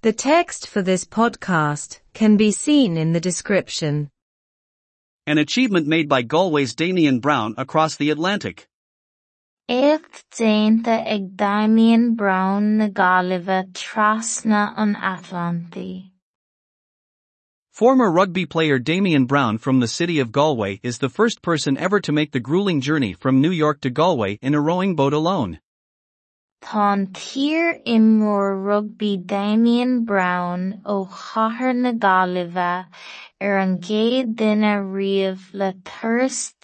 The text for this podcast can be seen in the description. An achievement made by Galway's Damien Brown across the Atlantic. Écht déanta ag Damien Brown na Gaillimhe trasna an Atlantaí. Former rugby player Damien Brown from the city of Galway is the first person ever to make the grueling journey from New York to Galway in a rowing boat alone. Tá tír imreoir rugby Damien Brown ó chathair na Gaillimhe ar an gcéad duine riamh le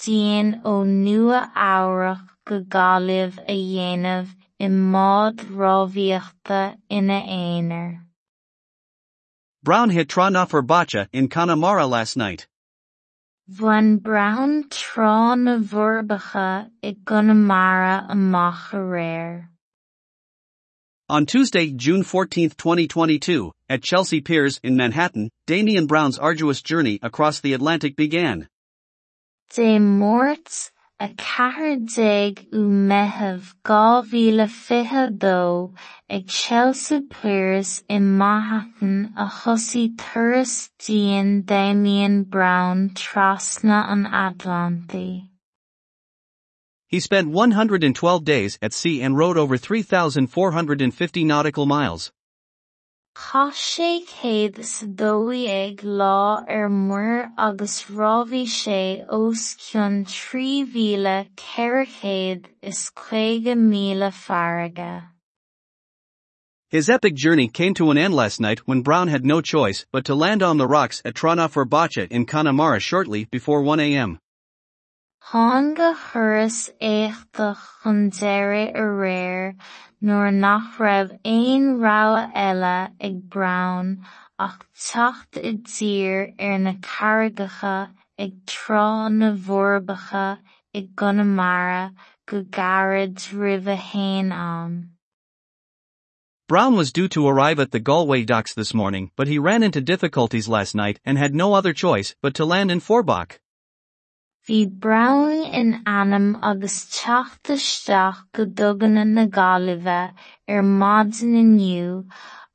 dian ó nua-amhrach go Gaillimh a dhéanamh i mbád rábhíochta ina aonair. Brown hit Trá Bhacha in Connemara last night. Bhain Brown trá na bhforbacha i Connemara amach a réir. On Tuesday, June 14, 2022, at Chelsea Piers in Manhattan, Damien Brown's arduous journey across the Atlantic began. Dé mórt a dhá mhíle fiche dó ag Chelsea Piers in Manhattan a turas dian Damien Brown trasna an Atlantaí. He spent 112 days at sea and rowed over 3,450 nautical miles. Tá sé céad sa ag lá ar muir agus rábhí sé os cionn trí ceithre is chuige míle. His epic journey came to an end last night when Brown had no choice but to land on the rocks at Trá Bhacha in Connemara shortly before 1 a.m. Tháinig go thuras éachta chun deireadh ar réir nuair nach raibh aon rogha eile ag Brown ach teacht i dtír ar er na carraigeacha ag trá na bhforbacha i Connemara go gairid roimh ann. Brown was due to arrive at the Galway docks this morning, but he ran into difficulties last night and had no other choice but to land in Forbach. Bhí Brown in ainm agus teacht isteach go dtuganna na Gaillimhe ar maidin inniu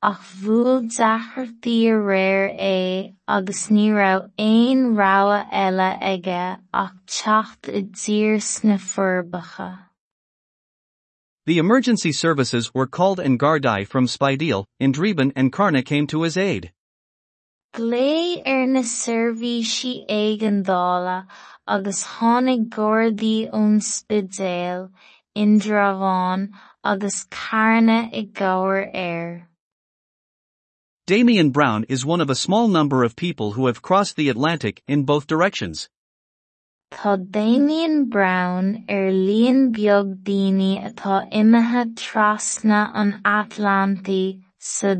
ach bhuail dearchartaí a réir é agus ní raibh aon rogha eile aige ach teacht i dtír sna Forbacha. The emergency services were called and Gardaí from Spideal, Indriban and Carna came to his aid. Glé ar na seirbhísí éigeandála agus tháinig Gardaí ón Spidéal, Indrabháin agus Carna i gcabhar air. Damien Brown is one of a small number of people who have crossed the Atlantic in both directions. Tá Damien Brown ar líon beag daoine atá imithe trasna an Atlantaí sa.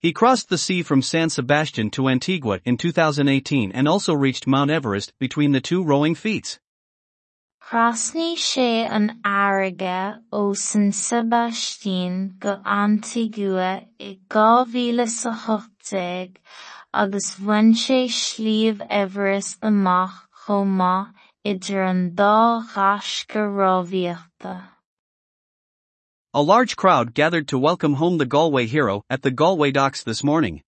He crossed the sea from San Sebastian to Antigua in 2018 and also reached Mount Everest between the two rowing feats. Thrasnaigh sé an airge ó San Sebastian go Antigua i 2018 agus bhain sé Everest amach maith idir an dá ghas go. A large crowd gathered to welcome home the Galway hero at the Galway docks this morning.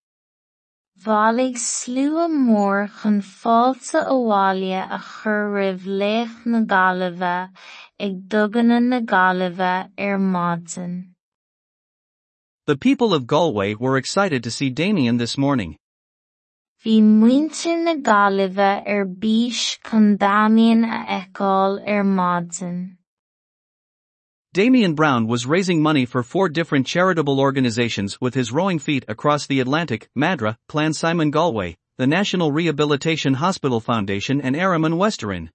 Slua mór chun a chur léamh na ag na Gaillimhe ar maidin. The people of Galway were excited to see Damien this morning. Bhí na Gaillimhe ar bís chun Damien a fheiceáil ar maidin. Damien Brown was raising money for four different charitable organizations with his rowing feat across the Atlantic, Madra, Clan Simon Galway, the National Rehabilitation Hospital Foundation and Araman Westerin.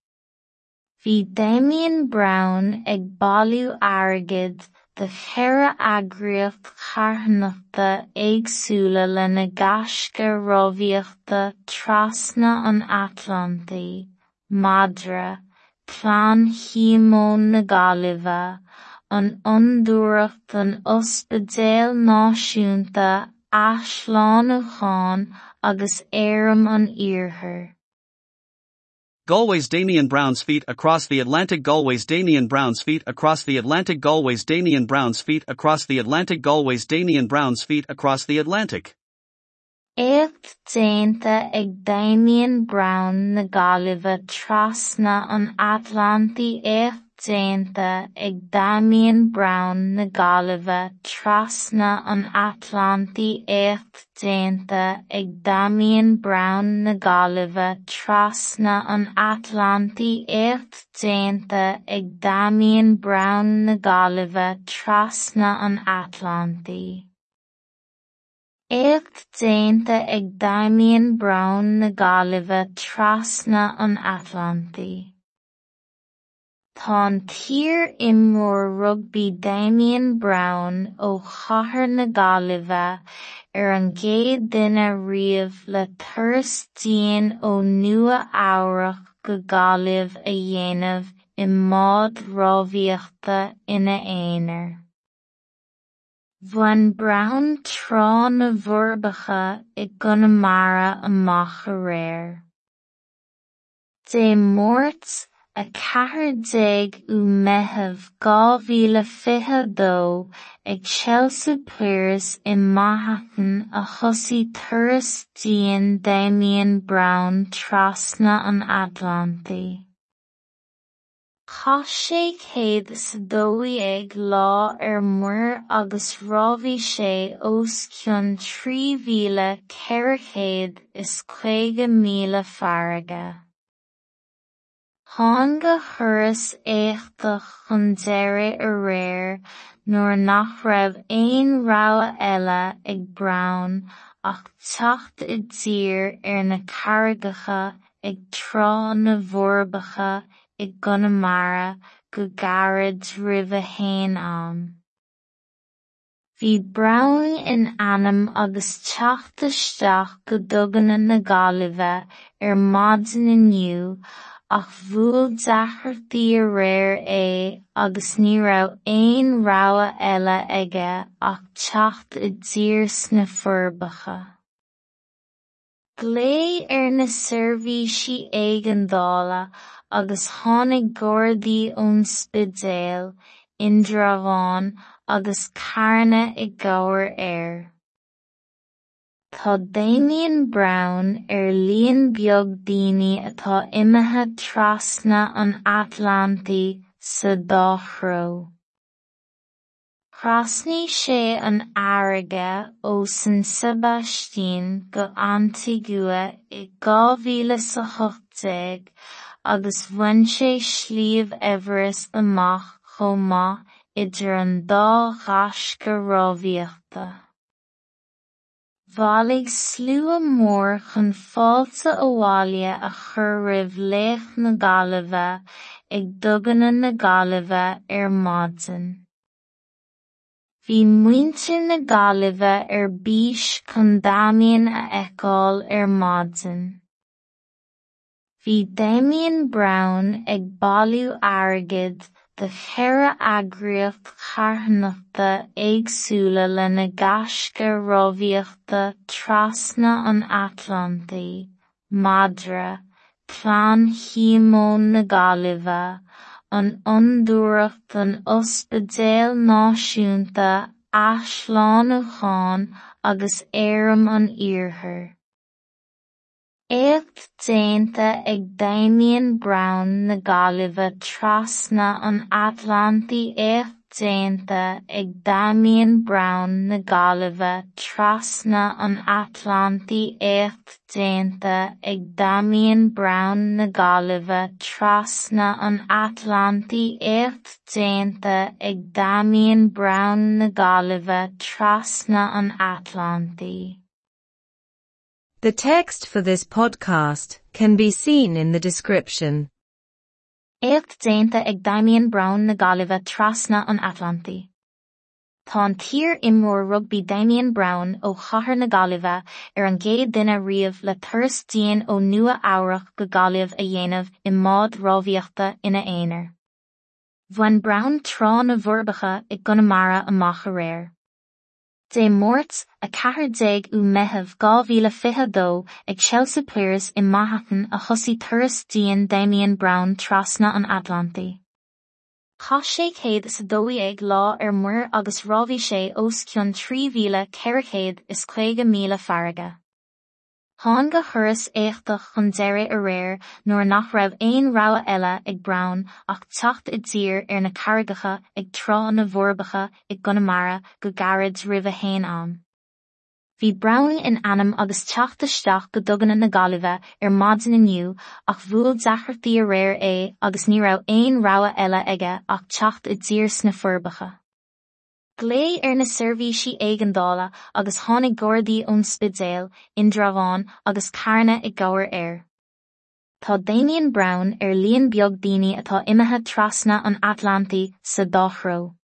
Bhí Damien Brown ag bailú airgid de cheithre eagraíocht charthnachta éagsúla le na gaisce trasna an Atlantaí, Madra, Clan Shíomón na Gaillimhe, an iondúireacht an Ospidéal Náisiúnta Athsheáin Uachán agus Éireann an Iarthar. Galway's Damian Brown's feet across the Atlantic Galway's Damian Brown's feet across the Atlantic Galway's Damian Brown's feet across the Atlantic Galway's Damian Brown's feet across the Atlantic. Écht déanta ag Damien Brown na Gaillimhe trasna an Atlantaí écht déanta ag Damien Brown na Gaillimhe trasna an Atlantaí écht déanta ag Damien Brown na Gaillimhe trasna an Atlantaí écht déanta ag Damien Brown na Gaillimhe trasna an Atlantaí. Écht déanta ag Damien Brown na Gaillimhe trasna an Atlantaí. Tá an tír imreoir rugbaí Damien Brown ó chathair na Gaillimhe ar an gcéad duine riamh le turas dian ó nua-amhrach go Gaillimh a dhéanamh i mbád rábhíochta ina éineair. Bhain Brown trá na bhforbacha i Conamara amach a réir. Dé mórt a ceathair déag ú meitheamh dhá mhíle fiche dó ag Chelsea Piers i Manhattan a thosaigh turas dian Damien Brown trasna an Atlantaí. Chas sé céad sa dóigh ag lá ar muir agus roimhí sé os cionn trí mhíle ceithre chéad is caoga míle farraige. Tháinig go thuras éachta chun deireadh a réir nuair nach raibh aon rogha eile ag Brown ach teacht i dtír ar na carraigeacha ag trá na bhforbacha i Conamara go gairid roimh a féin ann. Bhí Brown in ainm agus teacht isteach go dtuganna na Gaillimhe ar maidin inniu ach bhuail dearchartaí a réir é agus ní raibh aon rogha eile aige ach teacht i dtír sna bhforbacha. Glé ar na seirbhísí éigeandála agus tháinig Gardaí ón Spidéal, Indrabháin agus Carna i gcabhar air. Tá Damien Brown ar líon beag daoine atá imithe trasna an Atlantaí sa dá chró. Thrasnaigh sé an airge ó San Sebastián go Antigua i dhá mhíle sa chochtdéag agus bhain sé sliabh Everest amach maith idir an dá ghasca rábhíochta. Bhailligh slua mór chun fáilte abhaile a chur roimh léamh na Gaillimhe ag dtuganna na Gaillimhe ar maidin. Bhí muintir na Gaillimhe ar bís chun Damien a fheiceáil ar maidin. Bhí Damien Brown ag bailiú airgid de cheireadh eagraíocht charthnachta éagsúla lena gcaisce róimhíochta trasna an Atlantaí, Madra, Plean Shimón na Gaillimhe, an iondúireacht an Ospidéal Náisiúnta Athsheáin-Uachtáin agus éireann an iarthar. Écht déanta ag Damien Brown na Gaillimhe trasna an Atlantaí Écht déanta ag Damien Brown na Gaillimhe trasna an Atlantaí Écht déanta ag Damien Brown na Gaillimhe trasna an Atlantaí Écht ag Damien Brown na Gaillimhe trasna an Atlantaí. The text for this podcast can be seen in the description. Écht déanta ag Damien Brown na Gaillimhe trasna an Atlantaí. Tá an imreoir rugbaí Damien Brown ó chathair na Gaillimhe ar an gcéad duine riamh le turas dian ó nua-amhrach go Gaillimh a dhéanamh i mbád rábhíochta ina éineair. Bhain Brown trá na bhforbacha i Conamara amach a réir. Dé mórt a cehar déag ú meitheamh gá mhíle fiche dó ag Chelsea Piers i Manhattan a chosí turas díon Damien Brown trasna an Atlantaí. Cha sé céad sa dóí ag lá ar muir agus rábhí sé os cionn trí mhíle ceiricéad is chuige míle farige. Tháinig go thuras éachtach chun deireadh a réir nuair nach raibh aon rogha eile ag Brown ach teacht i dtír ar na carragacha ag trá na bhforbacha i Conamara go gairid roimh a féin ann. Bhí Brown in anam agus teacht isteach go doganna na Gaillimhe ar maidin inniu ach bhuail deachtartaí a réir é agus ní raibh aon rogha eile aige ach teacht i dtír sna forbacha. Glé ar na seirbhísí éigeandála agus tháinig Gordaí ón Spidéal, Indramháin agus Carna i gcabhar air. Tá Damien Brown ar líon beag daoine atá imethe trasna an Atlantaí sa dáthró.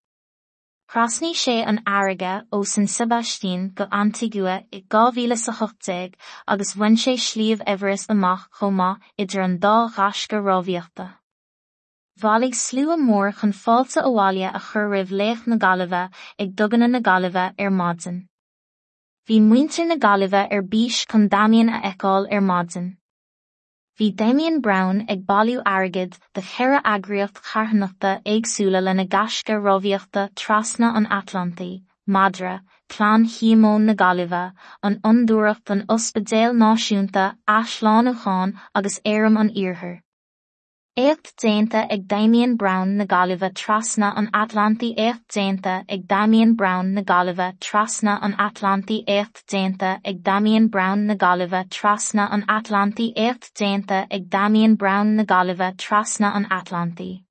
Chrasní sé an airige ó San Sebastian go Antigua i 2018 agus bhain sé slíomh Everest amach chomá idir an dá ghasca rábhíochta. Bhailligh slú mór chun fáilte abhaile a chur roimh léamh na Gaillimhe ag doganna na Gaillimhe ar maidin. Bhí muintir na Gaillimhe ar bís chun Damien a eicáil ar maidin. Bhí Damien Brown ag bailú airgid de cheire agriocht charthanachta éagsúla le na gasca roimhíochta trasna an Atlantaí, Madra, Clann Chiamón na Gaillimhe, an iondúireacht an Ospidéal Náisiúnta Aisleán Uachán agus Éireann an Iarthar. Éacht déanta ag Damien Brown na Gaillimhe trasna an Atlantaí éacht déanta ag Damien Brown na Gaillimhe trasna an Atlantaí éacht déanta ag Damien Brown na Gaillimhe trasna an Atlantaí éacht déanta ag Damien Brown na trasna an Atlantaí.